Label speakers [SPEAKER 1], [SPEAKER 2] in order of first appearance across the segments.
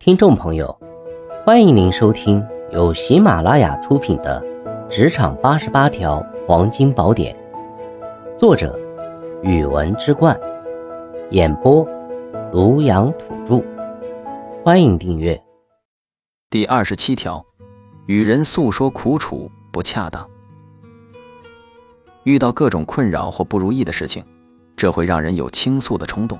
[SPEAKER 1] 听众朋友，欢迎您收听由喜马拉雅出品的《职场八十八条黄金宝典》，作者：语文之冠，演播：庐阳土著。欢迎订阅。
[SPEAKER 2] 第二十七条，与人诉说苦楚不恰当。遇到各种困扰或不如意的事情，这会让人有倾诉的冲动，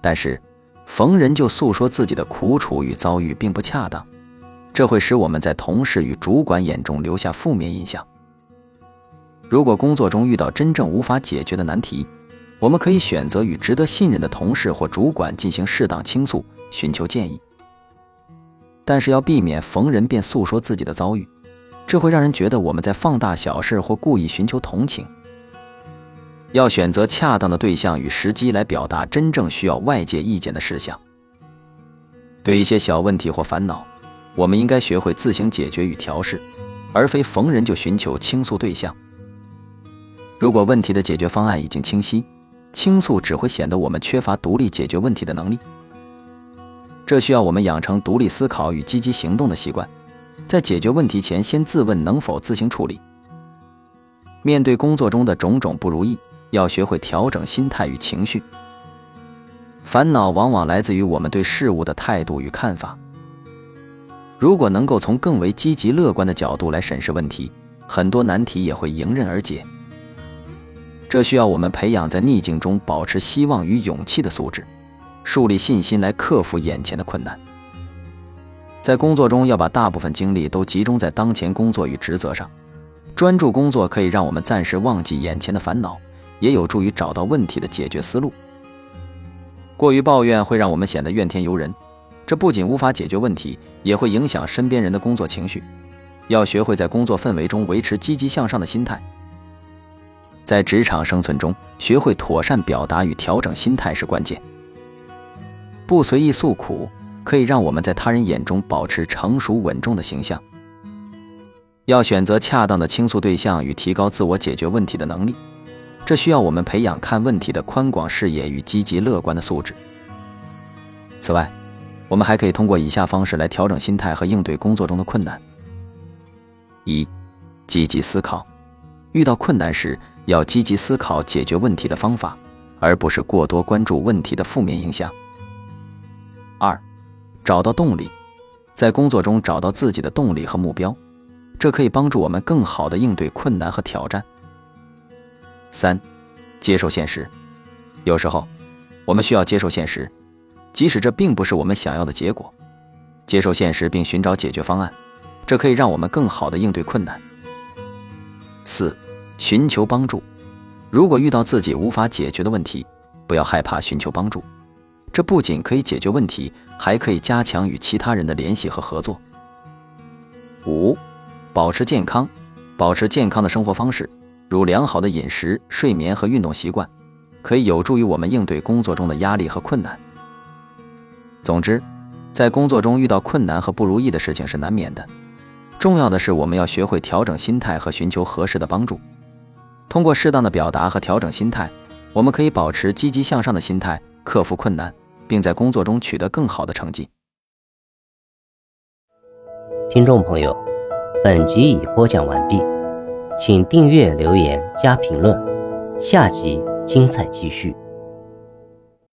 [SPEAKER 2] 但是。逢人就诉说自己的苦楚与遭遇，并不恰当，这会使我们在同事与主管眼中留下负面印象。如果工作中遇到真正无法解决的难题，我们可以选择与值得信任的同事或主管进行适当倾诉，寻求建议。但是要避免逢人便诉说自己的遭遇，这会让人觉得我们在放大小事或故意寻求同情。要选择恰当的对象与时机来表达真正需要外界意见的事项。对一些小问题或烦恼，我们应该学会自行解决与调试，而非逢人就寻求倾诉对象。如果问题的解决方案已经清晰，倾诉只会显得我们缺乏独立解决问题的能力。这需要我们养成独立思考与积极行动的习惯，在解决问题前先自问能否自行处理。面对工作中的种种不如意，要学会调整心态与情绪。烦恼往往来自于我们对事物的态度与看法。如果能够从更为积极乐观的角度来审视问题，很多难题也会迎刃而解。这需要我们培养在逆境中保持希望与勇气的素质，树立信心来克服眼前的困难。在工作中要把大部分精力都集中在当前工作与职责上，专注工作可以让我们暂时忘记眼前的烦恼。也有助于找到问题的解决思路。过于抱怨会让我们显得怨天尤人，这不仅无法解决问题，也会影响身边人的工作情绪。要学会在工作氛围中维持积极向上的心态。在职场生存中，学会妥善表达与调整心态是关键。不随意诉苦，可以让我们在他人眼中保持成熟稳重的形象。要选择恰当的倾诉对象与提高自我解决问题的能力。这需要我们培养看问题的宽广视野与积极乐观的素质。此外，我们还可以通过以下方式来调整心态和应对工作中的困难：一、积极思考，遇到困难时要积极思考解决问题的方法，而不是过多关注问题的负面影响；二、找到动力，在工作中找到自己的动力和目标，这可以帮助我们更好地应对困难和挑战。三，接受现实。有时候，我们需要接受现实，即使这并不是我们想要的结果。接受现实并寻找解决方案，这可以让我们更好地应对困难。四，寻求帮助。如果遇到自己无法解决的问题，不要害怕寻求帮助。这不仅可以解决问题，还可以加强与其他人的联系和合作。五，保持健康，保持健康的生活方式。如良好的饮食、睡眠和运动习惯，可以有助于我们应对工作中的压力和困难。总之，在工作中遇到困难和不如意的事情是难免的，重要的是我们要学会调整心态和寻求合适的帮助。通过适当的表达和调整心态，我们可以保持积极向上的心态，克服困难，并在工作中取得更好的成绩。
[SPEAKER 1] 听众朋友，本集已播讲完毕。请订阅、留言、加评论，下集精彩继续。